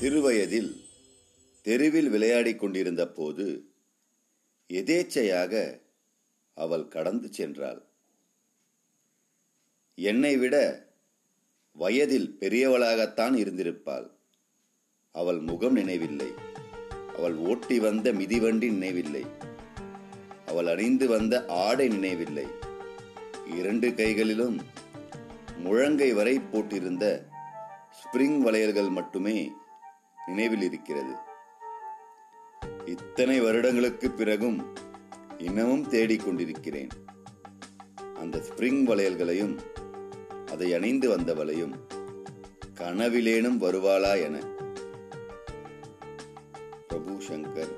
சிறுவயதில் தெருவில் விளையாடிக் கொண்டிருந்த போது எதேச்சையாக அவள் கடந்து சென்றாள். என்னை விட வயதில் பெரியவளாகத்தான் இருந்திருப்பாள். அவள் முகம் நினைவில்லை. அவள் ஓட்டி வந்த மிதிவண்டி நினைவில்லை. அவள் அணிந்து வந்த ஆடை நினைவில்லை. இரண்டு கைகளிலும் முழங்கை வரை போட்டிருந்த ஸ்பிரிங் வளையல்கள் மட்டுமே நினைவில் இருக்கிறது. இத்தனை வருடங்களுக்கு பிறகும் இன்னமும் தேடிக்கொண்டிருக்கிறேன் அந்த ஸ்பிரிங் வளையல்களையும் அதை அணிந்து வந்தவளையும் கனவிலேனும் வருவாளா என. பிரபு சங்கர்